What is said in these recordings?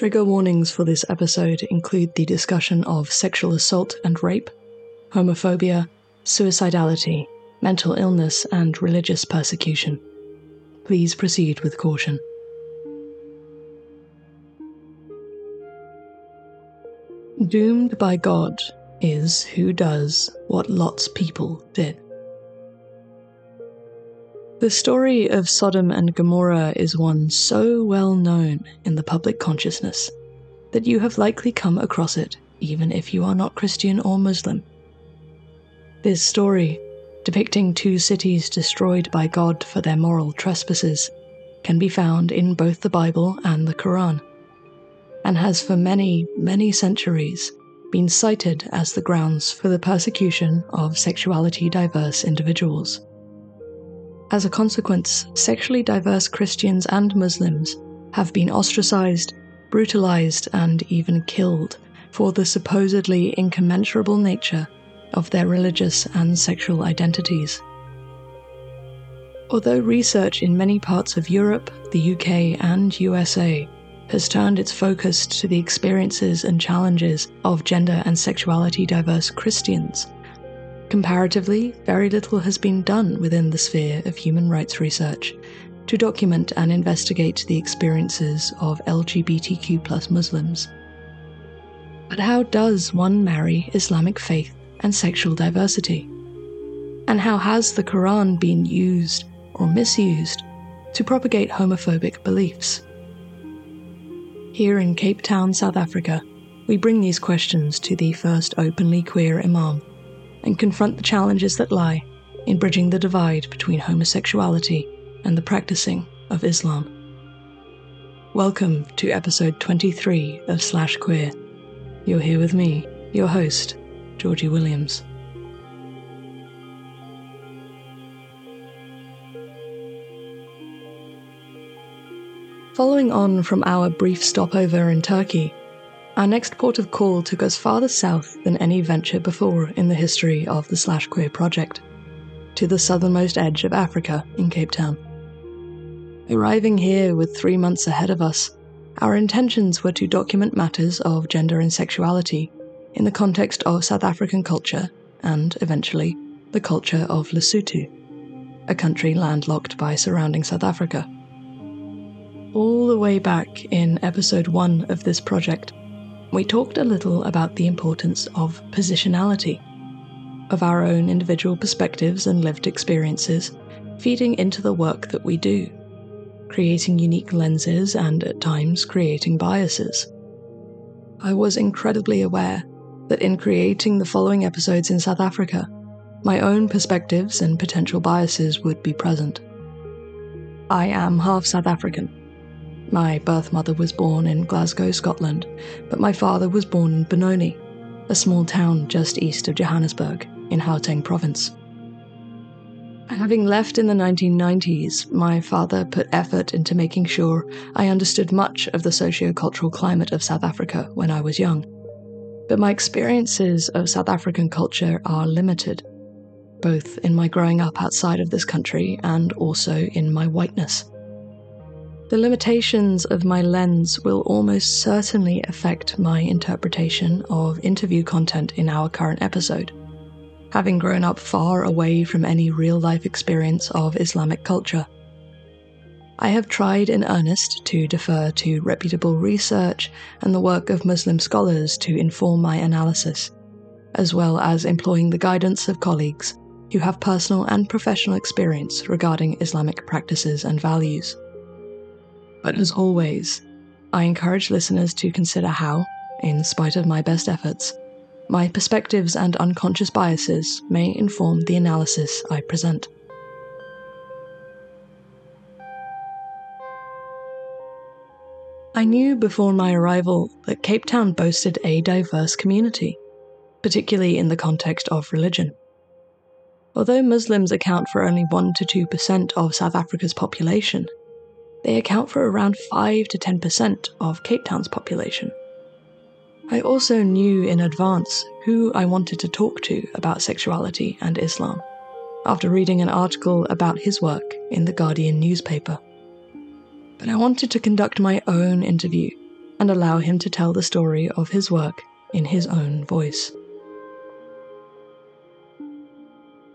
Trigger warnings for this episode include the discussion of sexual assault and rape, homophobia, suicidality, mental illness, and religious persecution. Please proceed with caution. Doomed by God is who does what Lot's people did. The story of Sodom and Gomorrah is one so well known in the public consciousness that you have likely come across it even if you are not Christian or Muslim. This story, depicting two cities destroyed by God for their moral trespasses, can be found in both the Bible and the Quran, and has for many, many centuries been cited as the grounds for the persecution of sexuality diverse individuals. As a consequence, sexually diverse Christians and Muslims have been ostracized, brutalized, and even killed for the supposedly incommensurable nature of their religious and sexual identities. Although research in many parts of Europe, the UK, and USA has turned its focus to the experiences and challenges of gender and sexuality diverse Christians, Comparatively, very little has been done within the sphere of human rights research to document and investigate the experiences of LGBTQ Muslims. But how does one marry Islamic faith and sexual diversity? And how has the Quran been used or misused to propagate homophobic beliefs? Here in Cape Town, South Africa, we bring these questions to the first openly queer Imam and confront the challenges that lie in bridging the divide between homosexuality and the practicing of Islam. Welcome to episode 23 of Slash Queer. You're here with me, your host, Georgie Williams. Following on from our brief stopover in Turkey, our next port of call took us farther south than any venture before in the history of the Slash Queer project, to the southernmost edge of Africa in Cape Town. Arriving here with three months ahead of us, our intentions were to document matters of gender and sexuality in the context of South African culture and, eventually, the culture of Lesotho, a country landlocked by surrounding South Africa. All the way back in episode one of this project, we talked a little about the importance of positionality, of our own individual perspectives and lived experiences feeding into the work that we do, creating unique lenses and at times creating biases. I was incredibly aware that in creating the following episodes in South Africa, my own perspectives and potential biases would be present. I am half South African my birth mother was born in Glasgow, Scotland, but my father was born in Benoni, a small town just east of Johannesburg in Gauteng province. Having left in the 1990s, my father put effort into making sure I understood much of the socio-cultural climate of South Africa when I was young. But my experiences of South African culture are limited, both in my growing up outside of this country and also in my whiteness. The limitations of my lens will almost certainly affect my interpretation of interview content in our current episode. Having grown up far away from any real life experience of Islamic culture, I have tried in earnest to defer to reputable research and the work of Muslim scholars to inform my analysis, as well as employing the guidance of colleagues who have personal and professional experience regarding Islamic practices and values. But as always, I encourage listeners to consider how, in spite of my best efforts, my perspectives and unconscious biases may inform the analysis I present. I knew before my arrival that Cape Town boasted a diverse community, particularly in the context of religion. Although Muslims account for only 1 to 2% of South Africa's population, they account for around 5 to 10% of Cape Town's population. I also knew in advance who I wanted to talk to about sexuality and Islam after reading an article about his work in the Guardian newspaper. But I wanted to conduct my own interview and allow him to tell the story of his work in his own voice.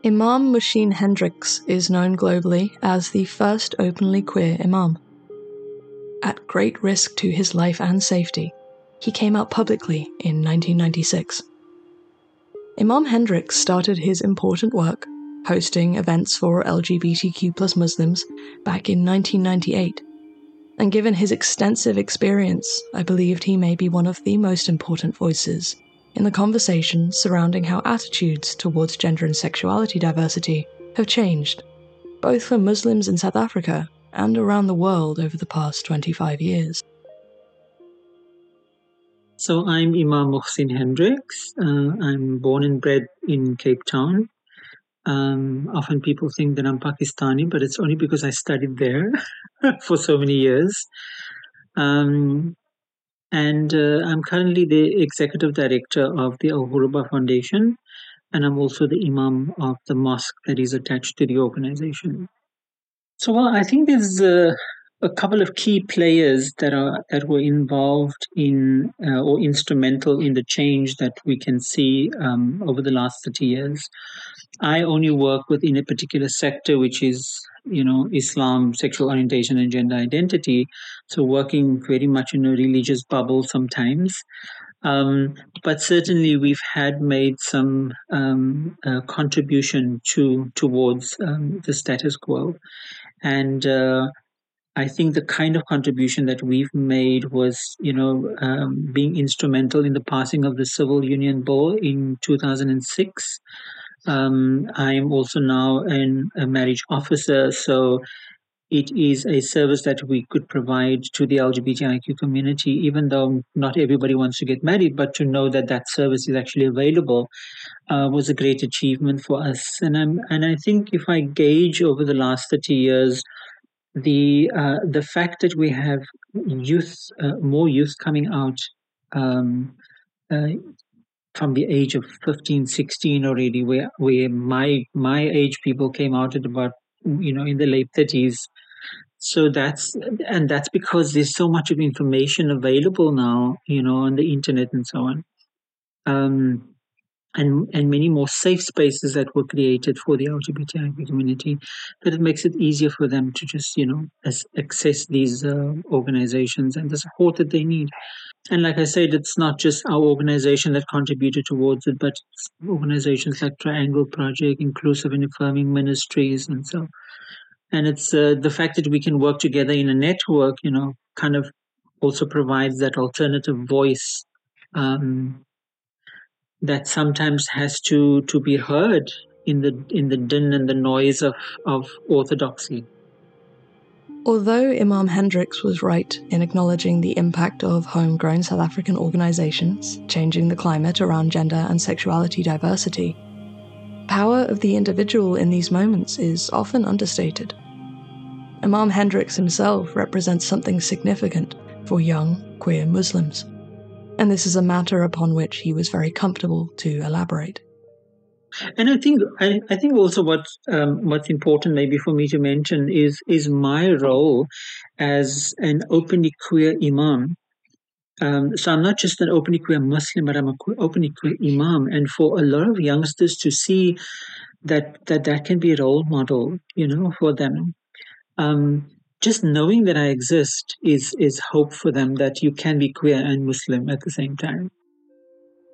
Imam Muhsin Hendricks is known globally as the first openly queer Imam. At great risk to his life and safety, he came out publicly in 1996. Imam Hendricks started his important work hosting events for LGBTQ Muslims back in 1998. And given his extensive experience, I believed he may be one of the most important voices in the conversation surrounding how attitudes towards gender and sexuality diversity have changed, both for Muslims in South Africa and around the world over the past 25 years. So, I'm Imam Muhsin Hendricks. Uh, I'm born and bred in Cape Town. Um, often people think that I'm Pakistani, but it's only because I studied there for so many years. Um, and uh, I'm currently the executive director of the Al Foundation, and I'm also the imam of the mosque that is attached to the organization. So, well, I think there's uh, a couple of key players that are that were involved in uh, or instrumental in the change that we can see um, over the last 30 years. I only work within a particular sector, which is you know Islam, sexual orientation, and gender identity. So working very much in a religious bubble sometimes. Um, but certainly, we've had made some um, uh, contribution to towards um, the status quo, and uh, I think the kind of contribution that we've made was, you know, um, being instrumental in the passing of the Civil Union Bill in 2006. Um, I'm also now an, a marriage officer, so it is a service that we could provide to the LGBTIQ community, even though not everybody wants to get married, but to know that that service is actually available uh, was a great achievement for us. And I'm, and I think if I gauge over the last 30 years, the uh, the fact that we have youth, uh, more youth coming out um, uh, from the age of 15, 16 already, where where my my age people came out at about you know in the late 30s. So that's and that's because there's so much of information available now, you know, on the internet and so on. Um, and, and many more safe spaces that were created for the LGBTI community, that it makes it easier for them to just, you know, access these uh, organizations and the support that they need. And like I said, it's not just our organization that contributed towards it, but organizations like Triangle Project, Inclusive and Affirming Ministries, and so. And it's uh, the fact that we can work together in a network, you know, kind of also provides that alternative voice um, that sometimes has to to be heard in the in the din and the noise of, of orthodoxy. Although Imam Hendricks was right in acknowledging the impact of homegrown South African organizations changing the climate around gender and sexuality diversity, power of the individual in these moments is often understated. Imam Hendricks himself represents something significant for young queer Muslims and this is a matter upon which he was very comfortable to elaborate. And I think I, I think also what um, what's important maybe for me to mention is is my role as an openly queer imam. Um, so I'm not just an openly queer Muslim, but I'm an openly queer imam. And for a lot of youngsters to see that that that can be a role model, you know, for them. Um, just knowing that I exist is is hope for them that you can be queer and Muslim at the same time.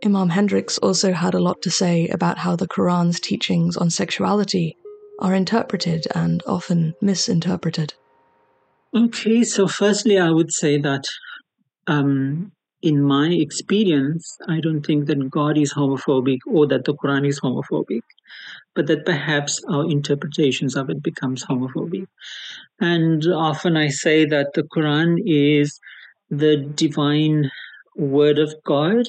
Imam Hendricks also had a lot to say about how the Quran's teachings on sexuality are interpreted and often misinterpreted. Okay, so firstly, I would say that um, in my experience, I don't think that God is homophobic or that the Quran is homophobic, but that perhaps our interpretations of it becomes homophobic. And often I say that the Quran is the divine word of God.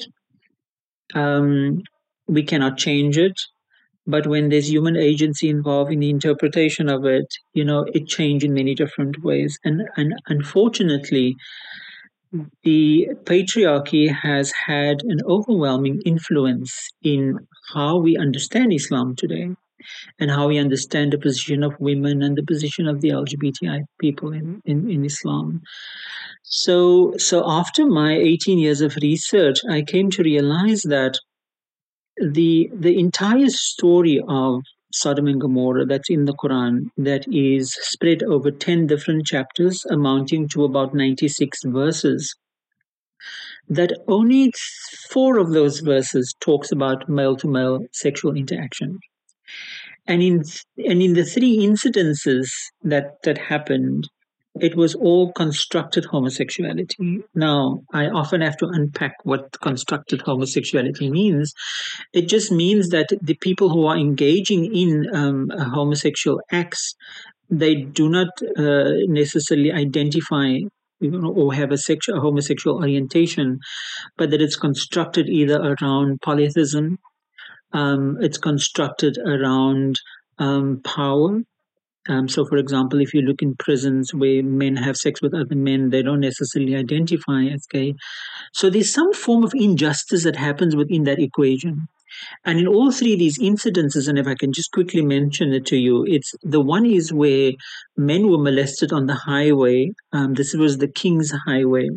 Um, we cannot change it. But when there's human agency involved in the interpretation of it, you know, it changes in many different ways. And, and unfortunately, the patriarchy has had an overwhelming influence in how we understand Islam today. And how we understand the position of women and the position of the LGBTI people in, in, in Islam. So, so after my 18 years of research, I came to realize that the the entire story of Sodom and Gomorrah that's in the Quran that is spread over 10 different chapters amounting to about 96 verses that only four of those verses talks about male to male sexual interaction and in and in the three incidences that that happened it was all constructed homosexuality. Now, I often have to unpack what constructed homosexuality means. It just means that the people who are engaging in um, homosexual acts, they do not uh, necessarily identify or have a sexual homosexual orientation, but that it's constructed either around polytheism, um, it's constructed around um, power, um, so, for example, if you look in prisons where men have sex with other men, they don't necessarily identify as gay. So, there's some form of injustice that happens within that equation. And in all three of these incidences, and if I can just quickly mention it to you, it's the one is where men were molested on the highway. Um, this was the King's Highway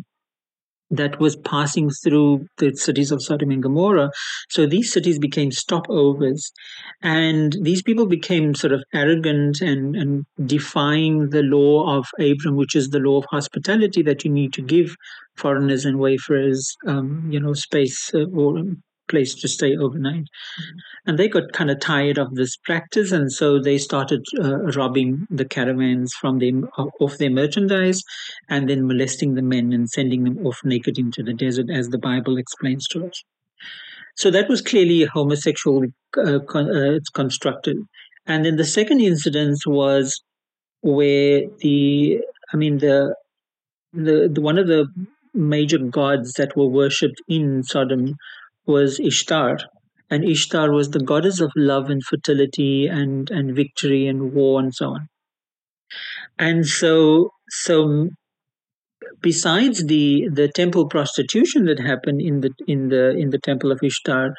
that was passing through the cities of Sodom and Gomorrah. So these cities became stopovers, and these people became sort of arrogant and, and defying the law of Abram, which is the law of hospitality that you need to give foreigners and wayfarers, um, you know, space uh, or place to stay overnight. Mm-hmm. And they got kind of tired of this practice, and so they started uh, robbing the caravans from them off their merchandise, and then molesting the men and sending them off naked into the desert, as the Bible explains to us. So that was clearly homosexual uh, con- uh, it's constructed. And then the second incident was where the, I mean, the, the, the one of the major gods that were worshipped in Sodom was Ishtar. And Ishtar was the goddess of love and fertility and, and victory and war and so on. And so, so besides the, the temple prostitution that happened in the in the in the temple of Ishtar,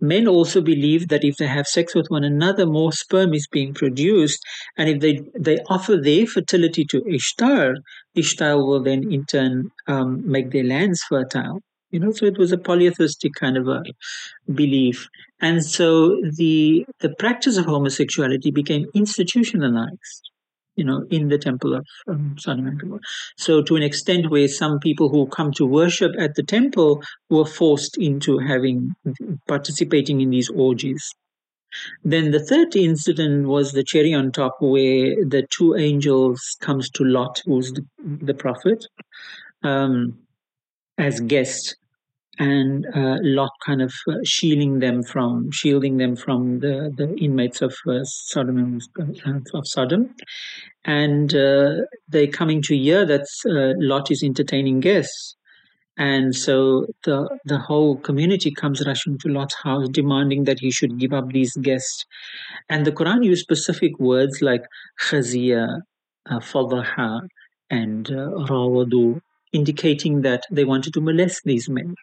men also believe that if they have sex with one another, more sperm is being produced, and if they they offer their fertility to Ishtar, Ishtar will then in turn um, make their lands fertile you know so it was a polytheistic kind of a belief and so the the practice of homosexuality became institutionalized you know in the temple of um. So to an extent where some people who come to worship at the temple were forced into having participating in these orgies. Then the third incident was the cherry on top where the two angels comes to Lot, who's the, the prophet, um, as guests and uh, Lot kind of uh, shielding them from shielding them from the, the inmates of uh, Sodom and, uh, of Sodom, and uh, they're coming to hear that uh, Lot is entertaining guests, and so the the whole community comes rushing to Lot's house, demanding that he should give up these guests, and the Quran used specific words like khazia, uh, and rawadu, indicating that they wanted to molest these men.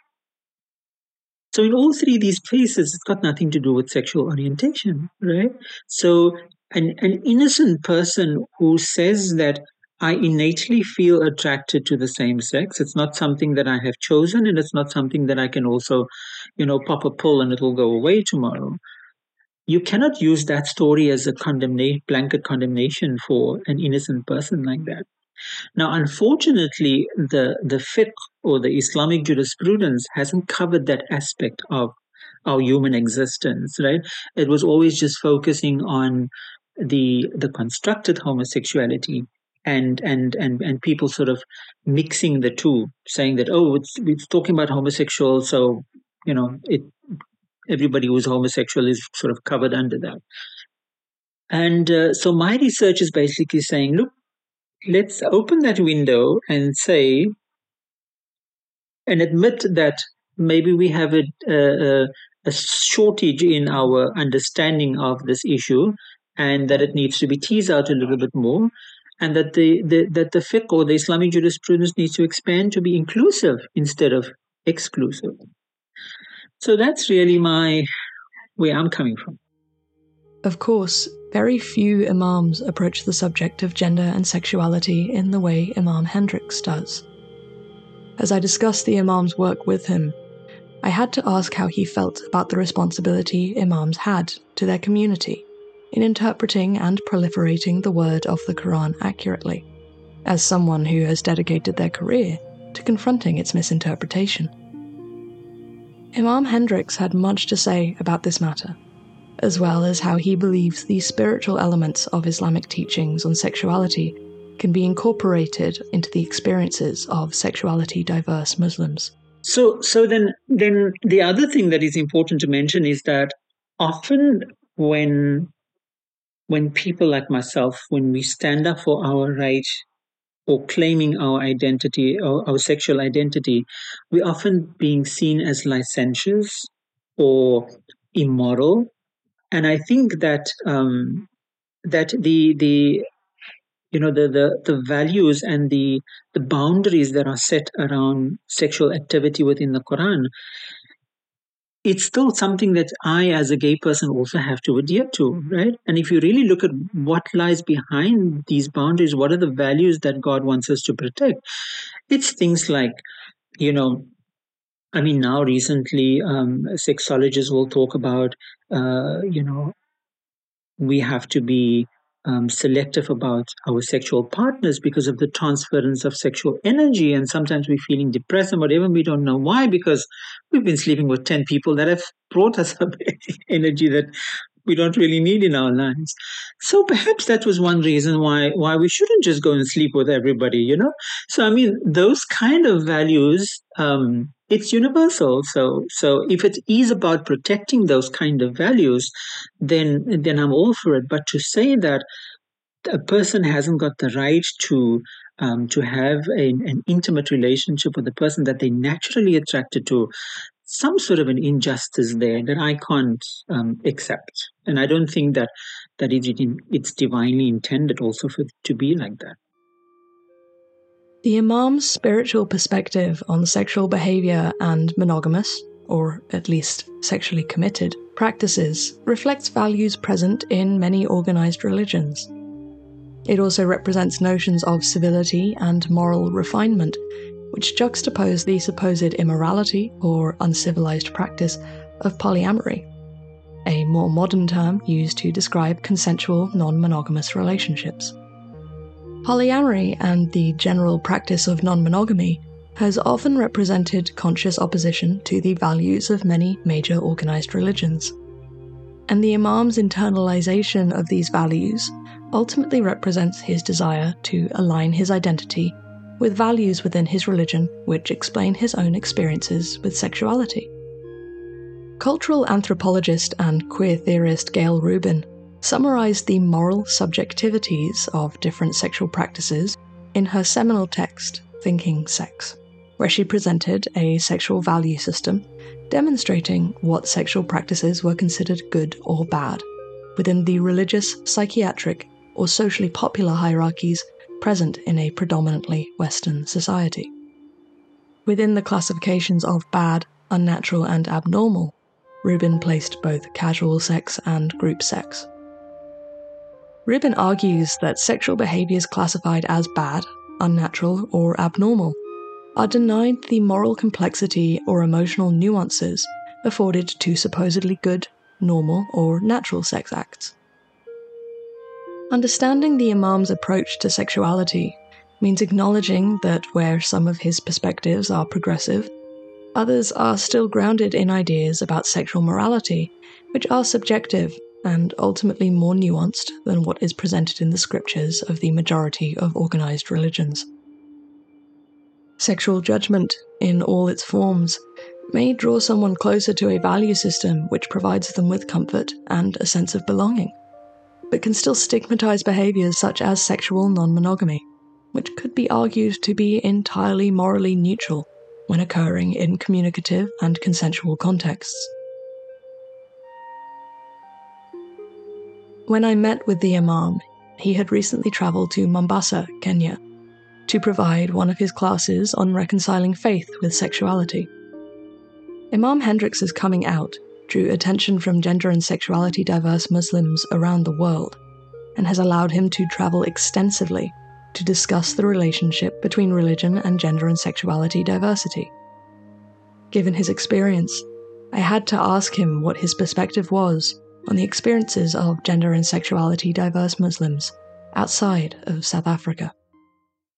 So in all three of these cases, it's got nothing to do with sexual orientation, right? So an, an innocent person who says that I innately feel attracted to the same sex. It's not something that I have chosen, and it's not something that I can also, you know, pop a pull and it'll go away tomorrow. You cannot use that story as a condemnation, blanket condemnation for an innocent person like that. Now, unfortunately, the, the fiqh or the Islamic jurisprudence hasn't covered that aspect of our human existence, right? It was always just focusing on the the constructed homosexuality and and and and people sort of mixing the two, saying that oh, it's it's talking about homosexual, so you know it everybody who's homosexual is sort of covered under that. And uh, so my research is basically saying, look, let's open that window and say and admit that maybe we have a, a, a shortage in our understanding of this issue and that it needs to be teased out a little bit more and that the, the that the fiqh or the Islamic jurisprudence needs to expand to be inclusive instead of exclusive. So that's really my where I'm coming from. Of course, very few Imams approach the subject of gender and sexuality in the way Imam Hendricks does. As I discussed the Imam's work with him, I had to ask how he felt about the responsibility Imams had to their community in interpreting and proliferating the word of the Quran accurately, as someone who has dedicated their career to confronting its misinterpretation. Imam Hendricks had much to say about this matter, as well as how he believes the spiritual elements of Islamic teachings on sexuality can be incorporated into the experiences of sexuality diverse Muslims. So, so then, then the other thing that is important to mention is that often when when people like myself, when we stand up for our right or claiming our identity or our sexual identity, we're often being seen as licentious or immoral. And I think that um, that the the you know the, the the values and the the boundaries that are set around sexual activity within the Quran it's still something that I, as a gay person, also have to adhere to, right? And if you really look at what lies behind these boundaries, what are the values that God wants us to protect? It's things like, you know, I mean, now recently, um, sexologists will talk about, uh, you know, we have to be um, selective about our sexual partners because of the transference of sexual energy. And sometimes we're feeling depressed and whatever. We don't know why because we've been sleeping with 10 people that have brought us up energy that we don't really need in our lives. So perhaps that was one reason why why we shouldn't just go and sleep with everybody, you know. So I mean, those kind of values, um, it's universal. So so if it is about protecting those kind of values, then then I'm all for it. But to say that a person hasn't got the right to um, to have a, an intimate relationship with the person that they're naturally attracted to some sort of an injustice there that I can't um, accept, and I don't think that that it, it's divinely intended also for to be like that. The Imam's spiritual perspective on sexual behavior and monogamous, or at least sexually committed, practices reflects values present in many organized religions. It also represents notions of civility and moral refinement which juxtapose the supposed immorality or uncivilized practice of polyamory, a more modern term used to describe consensual non monogamous relationships. Polyamory and the general practice of non monogamy has often represented conscious opposition to the values of many major organized religions. And the Imam's internalization of these values ultimately represents his desire to align his identity with values within his religion which explain his own experiences with sexuality. Cultural anthropologist and queer theorist Gayle Rubin summarized the moral subjectivities of different sexual practices in her seminal text, Thinking Sex, where she presented a sexual value system demonstrating what sexual practices were considered good or bad within the religious, psychiatric, or socially popular hierarchies present in a predominantly Western society. Within the classifications of bad, unnatural, and abnormal, Rubin placed both casual sex and group sex. Rubin argues that sexual behaviors classified as bad, unnatural, or abnormal are denied the moral complexity or emotional nuances afforded to supposedly good, normal, or natural sex acts. Understanding the Imam's approach to sexuality means acknowledging that where some of his perspectives are progressive, others are still grounded in ideas about sexual morality, which are subjective and ultimately more nuanced than what is presented in the scriptures of the majority of organized religions. Sexual judgment, in all its forms, may draw someone closer to a value system which provides them with comfort and a sense of belonging but can still stigmatize behaviors such as sexual non monogamy, which could be argued to be entirely morally neutral when occurring in communicative and consensual contexts. When I met with the Imam, he had recently traveled to Mombasa, Kenya, to provide one of his classes on reconciling faith with sexuality. Imam Hendricks' coming out drew attention from gender and sexuality diverse Muslims around the world and has allowed him to travel extensively to discuss the relationship between religion and gender and sexuality diversity. Given his experience, I had to ask him what his perspective was on the experiences of gender and sexuality diverse Muslims outside of South Africa.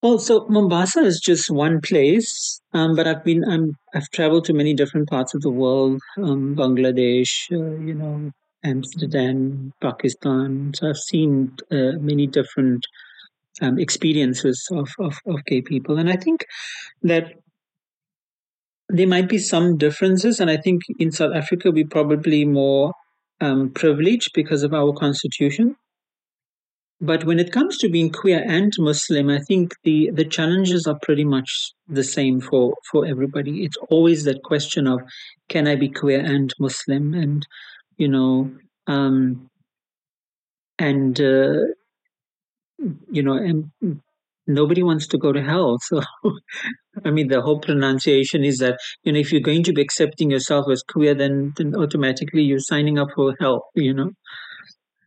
Well, so Mombasa is just one place, um, but I've been I'm, I've traveled to many different parts of the world, um, Bangladesh, uh, you know, Amsterdam, Pakistan. So I've seen uh, many different um, experiences of, of of gay people, and I think that there might be some differences, and I think in South Africa we're probably more um, privileged because of our constitution. But when it comes to being queer and Muslim, I think the, the challenges are pretty much the same for, for everybody. It's always that question of can I be queer and Muslim? And, you know, um, and, uh, you know, and nobody wants to go to hell. So, I mean, the whole pronunciation is that, you know, if you're going to be accepting yourself as queer, then, then automatically you're signing up for hell, you know?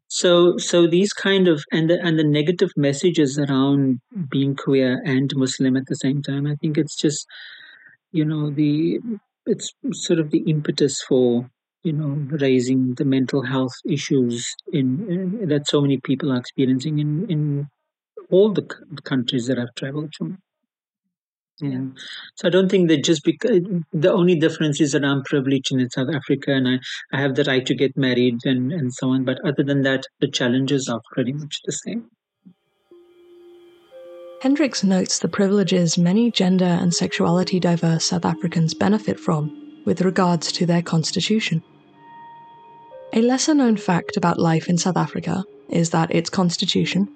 So, so these kind of and the and the negative messages around being queer and Muslim at the same time. I think it's just, you know, the it's sort of the impetus for you know raising the mental health issues in, in that so many people are experiencing in in all the c- countries that I've traveled to. Yeah. Mm. So I don't think that just because the only difference is that I'm privileged in South Africa and I, I have the right to get married and, and so on. But other than that, the challenges are pretty much the same. Hendricks notes the privileges many gender and sexuality diverse South Africans benefit from with regards to their constitution. A lesser known fact about life in South Africa is that its constitution,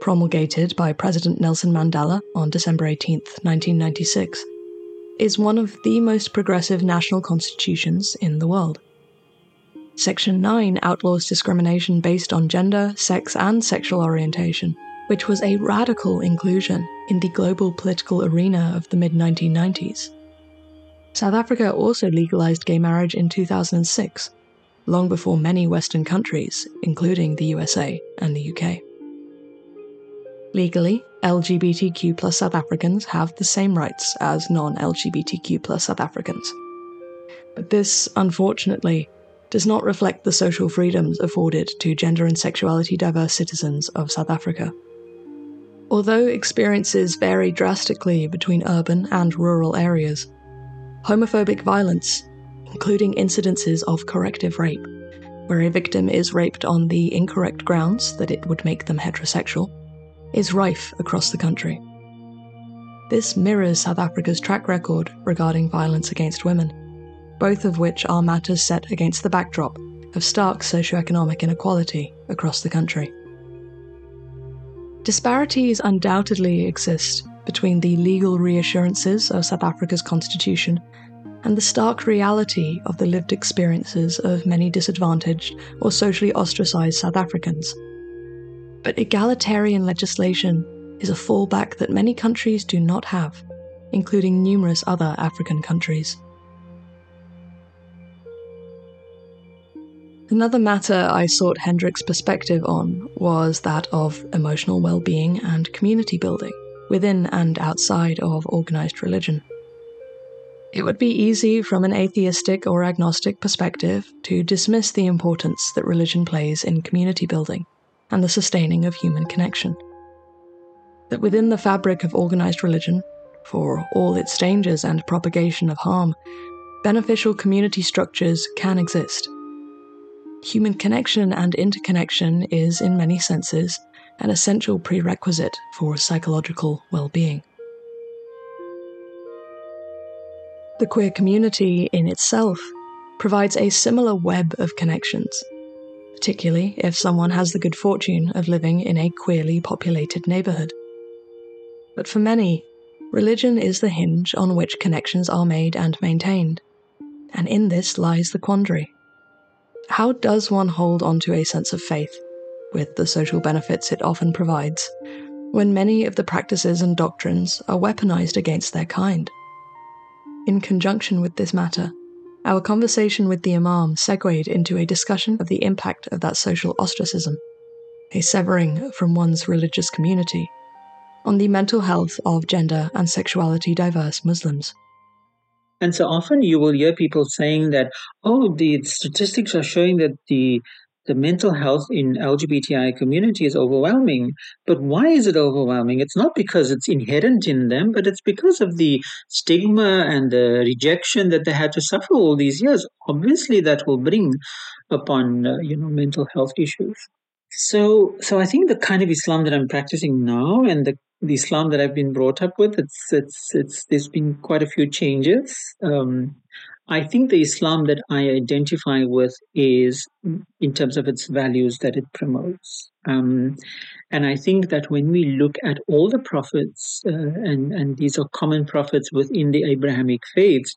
promulgated by President Nelson Mandela on December 18, 1996, is one of the most progressive national constitutions in the world. Section 9 outlaws discrimination based on gender, sex, and sexual orientation, which was a radical inclusion in the global political arena of the mid 1990s. South Africa also legalized gay marriage in 2006, long before many Western countries, including the USA and the UK. Legally, LGBTQ South Africans have the same rights as non LGBTQ South Africans. But this, unfortunately, does not reflect the social freedoms afforded to gender and sexuality diverse citizens of South Africa. Although experiences vary drastically between urban and rural areas, homophobic violence, including incidences of corrective rape, where a victim is raped on the incorrect grounds that it would make them heterosexual, is rife across the country. This mirrors South Africa's track record regarding violence against women, both of which are matters set against the backdrop of stark socioeconomic inequality across the country. Disparities undoubtedly exist between the legal reassurances of South Africa's constitution and the stark reality of the lived experiences of many disadvantaged or socially ostracized South Africans but egalitarian legislation is a fallback that many countries do not have, including numerous other African countries. Another matter I sought Hendricks' perspective on was that of emotional well being and community building within and outside of organized religion. It would be easy from an atheistic or agnostic perspective to dismiss the importance that religion plays in community building and the sustaining of human connection. That within the fabric of organized religion, for all its dangers and propagation of harm, beneficial community structures can exist. Human connection and interconnection is, in many senses, an essential prerequisite for psychological well being. The queer community in itself provides a similar web of connections particularly if someone has the good fortune of living in a queerly populated neighborhood. But for many, religion is the hinge on which connections are made and maintained, and in this lies the quandary. How does one hold onto a sense of faith, with the social benefits it often provides, when many of the practices and doctrines are weaponized against their kind? In conjunction with this matter, our conversation with the Imam segued into a discussion of the impact of that social ostracism, a severing from one's religious community, on the mental health of gender and sexuality diverse Muslims. And so often you will hear people saying that, oh, the statistics are showing that the the mental health in LGBTI community is overwhelming. But why is it overwhelming? It's not because it's inherent in them, but it's because of the stigma and the rejection that they had to suffer all these years. Obviously, that will bring upon uh, you know mental health issues. So, so I think the kind of Islam that I'm practicing now and the the Islam that I've been brought up with, it's it's it's there's been quite a few changes. Um, I think the Islam that I identify with is in terms of its values that it promotes. Um, and I think that when we look at all the prophets, uh, and, and these are common prophets within the Abrahamic faiths,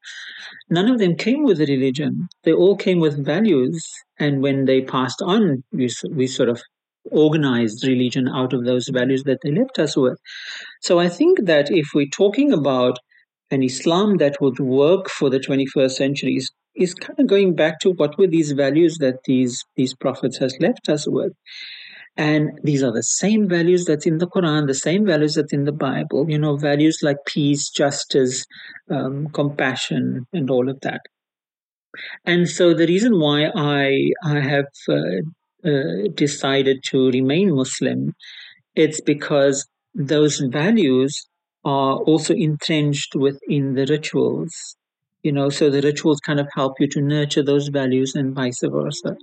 none of them came with a religion. They all came with values. And when they passed on, we, we sort of organized religion out of those values that they left us with. So I think that if we're talking about an Islam that would work for the 21st century is, is kind of going back to what were these values that these these prophets has left us with. And these are the same values that's in the Quran, the same values that's in the Bible, you know, values like peace, justice, um, compassion, and all of that. And so the reason why I, I have uh, uh, decided to remain Muslim, it's because those values are also entrenched within the rituals you know so the rituals kind of help you to nurture those values and vice versa.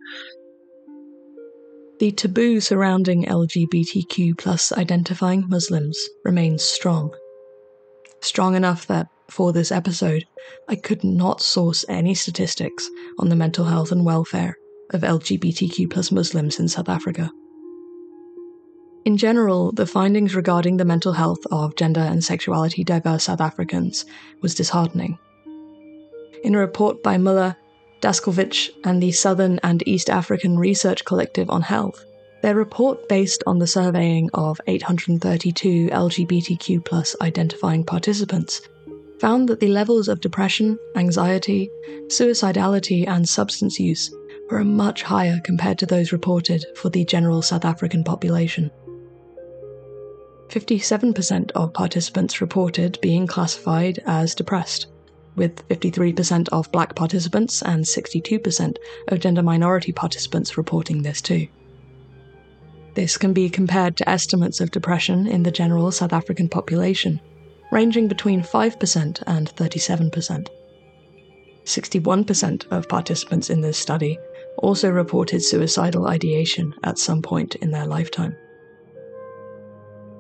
The taboo surrounding lgbtq plus identifying muslims remains strong. Strong enough that for this episode i could not source any statistics on the mental health and welfare of lgbtq plus muslims in south africa in general, the findings regarding the mental health of gender and sexuality diverse South Africans was disheartening. In a report by Muller, Daskilewicz, and the Southern and East African Research Collective on Health, their report based on the surveying of 832 LGBTQ identifying participants found that the levels of depression, anxiety, suicidality, and substance use were much higher compared to those reported for the general South African population. 57% of participants reported being classified as depressed, with 53% of black participants and 62% of gender minority participants reporting this too. This can be compared to estimates of depression in the general South African population, ranging between 5% and 37%. 61% of participants in this study also reported suicidal ideation at some point in their lifetime.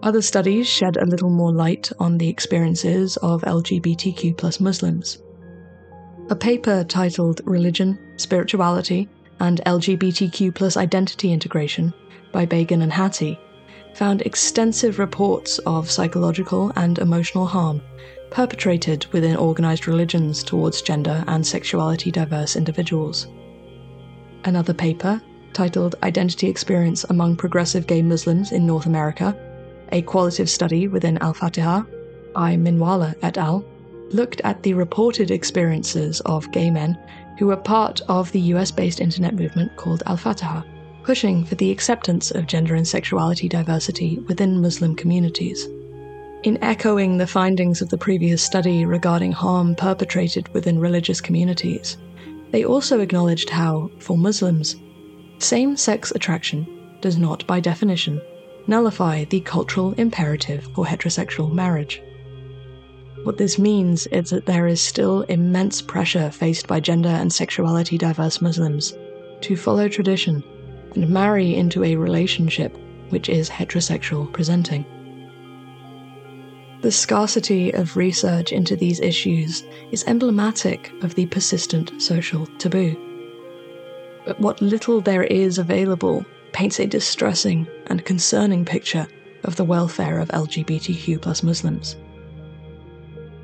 Other studies shed a little more light on the experiences of LGBTQ Muslims. A paper titled Religion, Spirituality, and LGBTQ Identity Integration by Bagan and Hattie found extensive reports of psychological and emotional harm perpetrated within organized religions towards gender and sexuality diverse individuals. Another paper, titled Identity Experience Among Progressive Gay Muslims in North America, a qualitative study within Al Fatiha by Minwalla et al., looked at the reported experiences of gay men who were part of the US based internet movement called Al Fatiha, pushing for the acceptance of gender and sexuality diversity within Muslim communities. In echoing the findings of the previous study regarding harm perpetrated within religious communities, they also acknowledged how, for Muslims, same sex attraction does not, by definition, nullify the cultural imperative for heterosexual marriage. What this means is that there is still immense pressure faced by gender and sexuality diverse Muslims to follow tradition and marry into a relationship which is heterosexual presenting. The scarcity of research into these issues is emblematic of the persistent social taboo. But what little there is available paints a distressing and concerning picture of the welfare of LGBTQ plus Muslims.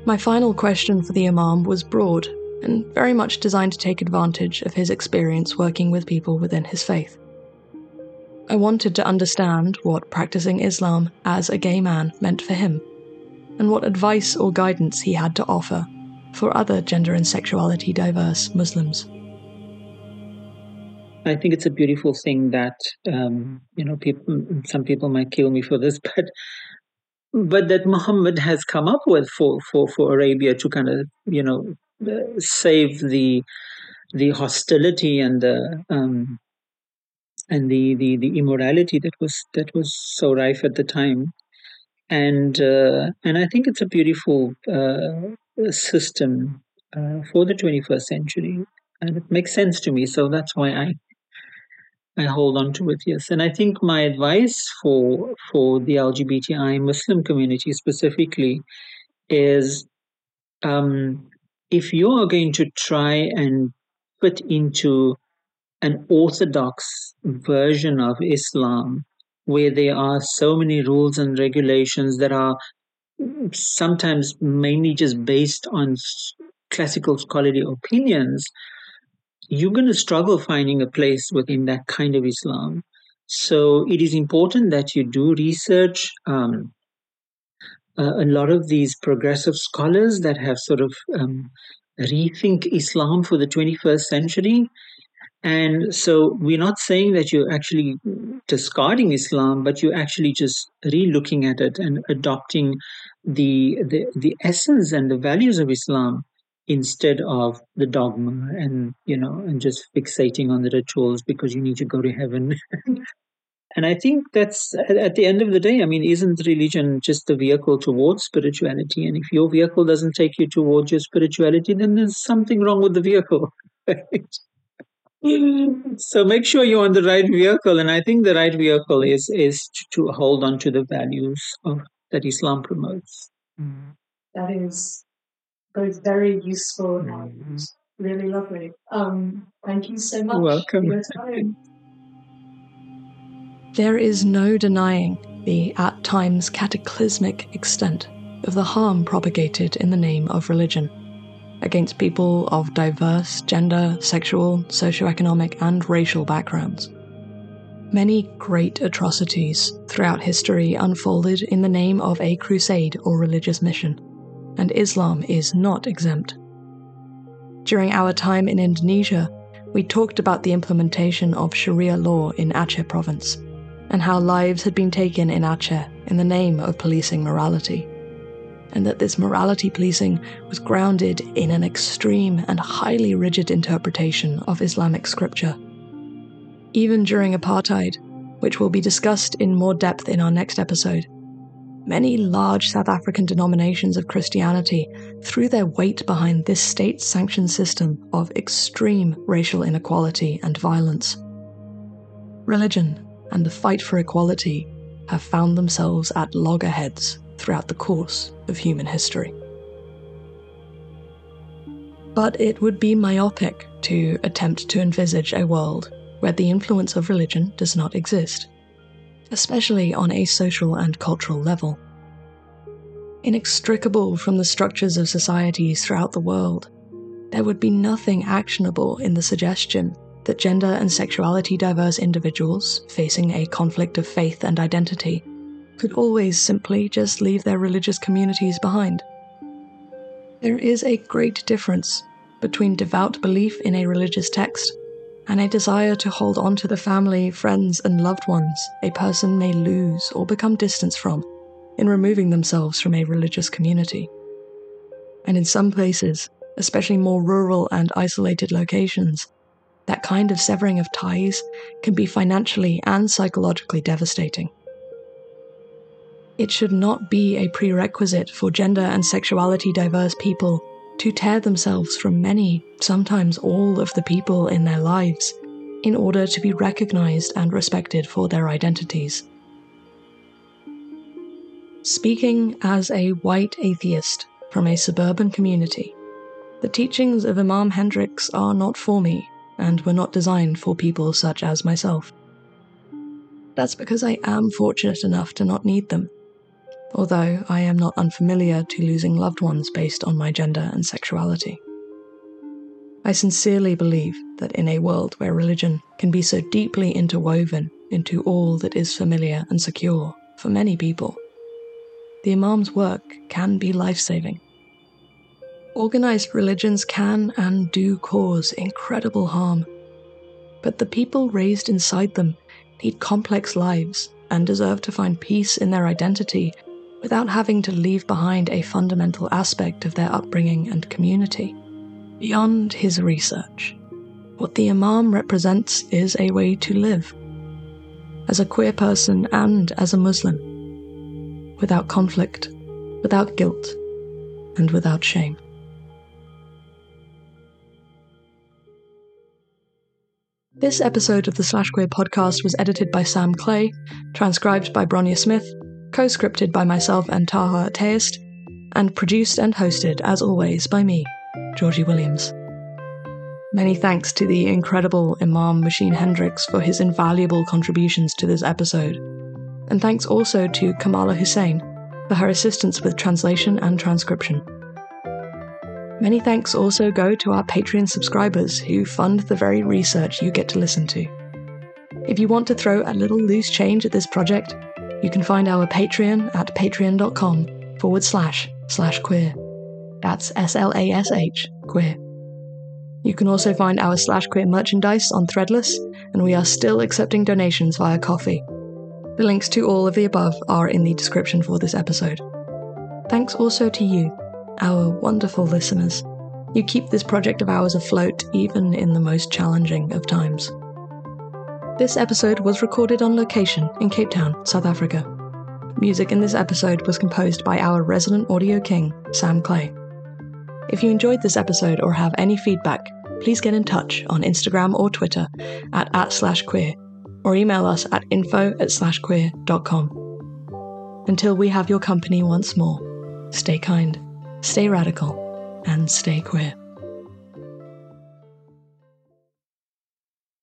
My final question for the Imam was broad and very much designed to take advantage of his experience working with people within his faith. I wanted to understand what practicing Islam as a gay man meant for him, and what advice or guidance he had to offer for other gender and sexuality diverse Muslims? I think it's a beautiful thing that um, you know people. Some people might kill me for this, but but that Muhammad has come up with for for for Arabia to kind of you know uh, save the the hostility and the um, and the, the the immorality that was that was so rife at the time, and uh, and I think it's a beautiful uh, system uh, for the 21st century, and it makes sense to me. So that's why I I hold on to it, yes. And I think my advice for for the LGBTI Muslim community specifically is um, if you are going to try and fit into an orthodox version of Islam, where there are so many rules and regulations that are sometimes mainly just based on classical scholarly opinions, you're going to struggle finding a place within that kind of Islam. So it is important that you do research. Um, uh, a lot of these progressive scholars that have sort of um, rethink Islam for the 21st century. And so we're not saying that you're actually discarding Islam, but you're actually just re-looking at it and adopting the, the the essence and the values of Islam instead of the dogma and you know and just fixating on the rituals because you need to go to heaven and i think that's at the end of the day i mean isn't religion just the vehicle towards spirituality and if your vehicle doesn't take you towards your spirituality then there's something wrong with the vehicle right? so make sure you're on the right vehicle and i think the right vehicle is is to, to hold on to the values of that islam promotes mm. that is both very useful mm-hmm. and really lovely. Um, thank you so much Welcome. for your time. There is no denying the at times cataclysmic extent of the harm propagated in the name of religion against people of diverse gender, sexual, socioeconomic, and racial backgrounds. Many great atrocities throughout history unfolded in the name of a crusade or religious mission and Islam is not exempt. During our time in Indonesia, we talked about the implementation of Sharia law in Aceh province and how lives had been taken in Aceh in the name of policing morality, and that this morality policing was grounded in an extreme and highly rigid interpretation of Islamic scripture. Even during apartheid, which will be discussed in more depth in our next episode, Many large South African denominations of Christianity threw their weight behind this state sanctioned system of extreme racial inequality and violence. Religion and the fight for equality have found themselves at loggerheads throughout the course of human history. But it would be myopic to attempt to envisage a world where the influence of religion does not exist especially on a social and cultural level. Inextricable from the structures of societies throughout the world, there would be nothing actionable in the suggestion that gender and sexuality diverse individuals facing a conflict of faith and identity could always simply just leave their religious communities behind. There is a great difference between devout belief in a religious text and a desire to hold on to the family, friends, and loved ones a person may lose or become distant from in removing themselves from a religious community. And in some places, especially more rural and isolated locations, that kind of severing of ties can be financially and psychologically devastating. It should not be a prerequisite for gender and sexuality diverse people to tear themselves from many, sometimes all of the people in their lives, in order to be recognized and respected for their identities. Speaking as a white atheist from a suburban community, the teachings of Imam Hendricks are not for me and were not designed for people such as myself. That's because I am fortunate enough to not need them although I am not unfamiliar to losing loved ones based on my gender and sexuality. I sincerely believe that in a world where religion can be so deeply interwoven into all that is familiar and secure for many people, the Imam's work can be life saving. Organized religions can and do cause incredible harm. But the people raised inside them lead complex lives and deserve to find peace in their identity without having to leave behind a fundamental aspect of their upbringing and community. Beyond his research, what the Imam represents is a way to live. As a queer person and as a Muslim, without conflict, without guilt, and without shame. This episode of the Slash Queer podcast was edited by Sam Clay, transcribed by Bronya Smith, co scripted by myself and Taha Atayist, and produced and hosted, as always, by me, Georgie Williams. Many thanks to the incredible Imam Muhsin Hendricks for his invaluable contributions to this episode, and thanks also to Kamala Hussein for her assistance with translation and transcription. Many thanks also go to our Patreon subscribers who fund the very research you get to listen to. If you want to throw a little loose change at this project, you can find our Patreon at patreon.com forward slash slash queer. That's S L A S H queer. You can also find our slash queer merchandise on Threadless, and we are still accepting donations via Ko-fi. The links to all of the above are in the description for this episode. Thanks also to you our wonderful listeners. You keep this project of ours afloat even in the most challenging of times. This episode was recorded on location in Cape Town, South Africa. Music in this episode was composed by our resident audio king, Sam Clay. If you enjoyed this episode or have any feedback, please get in touch on Instagram or Twitter at, at slash queer or email us at info at slashqueer.com. Until we have your company once more, stay kind stay radical, and stay queer.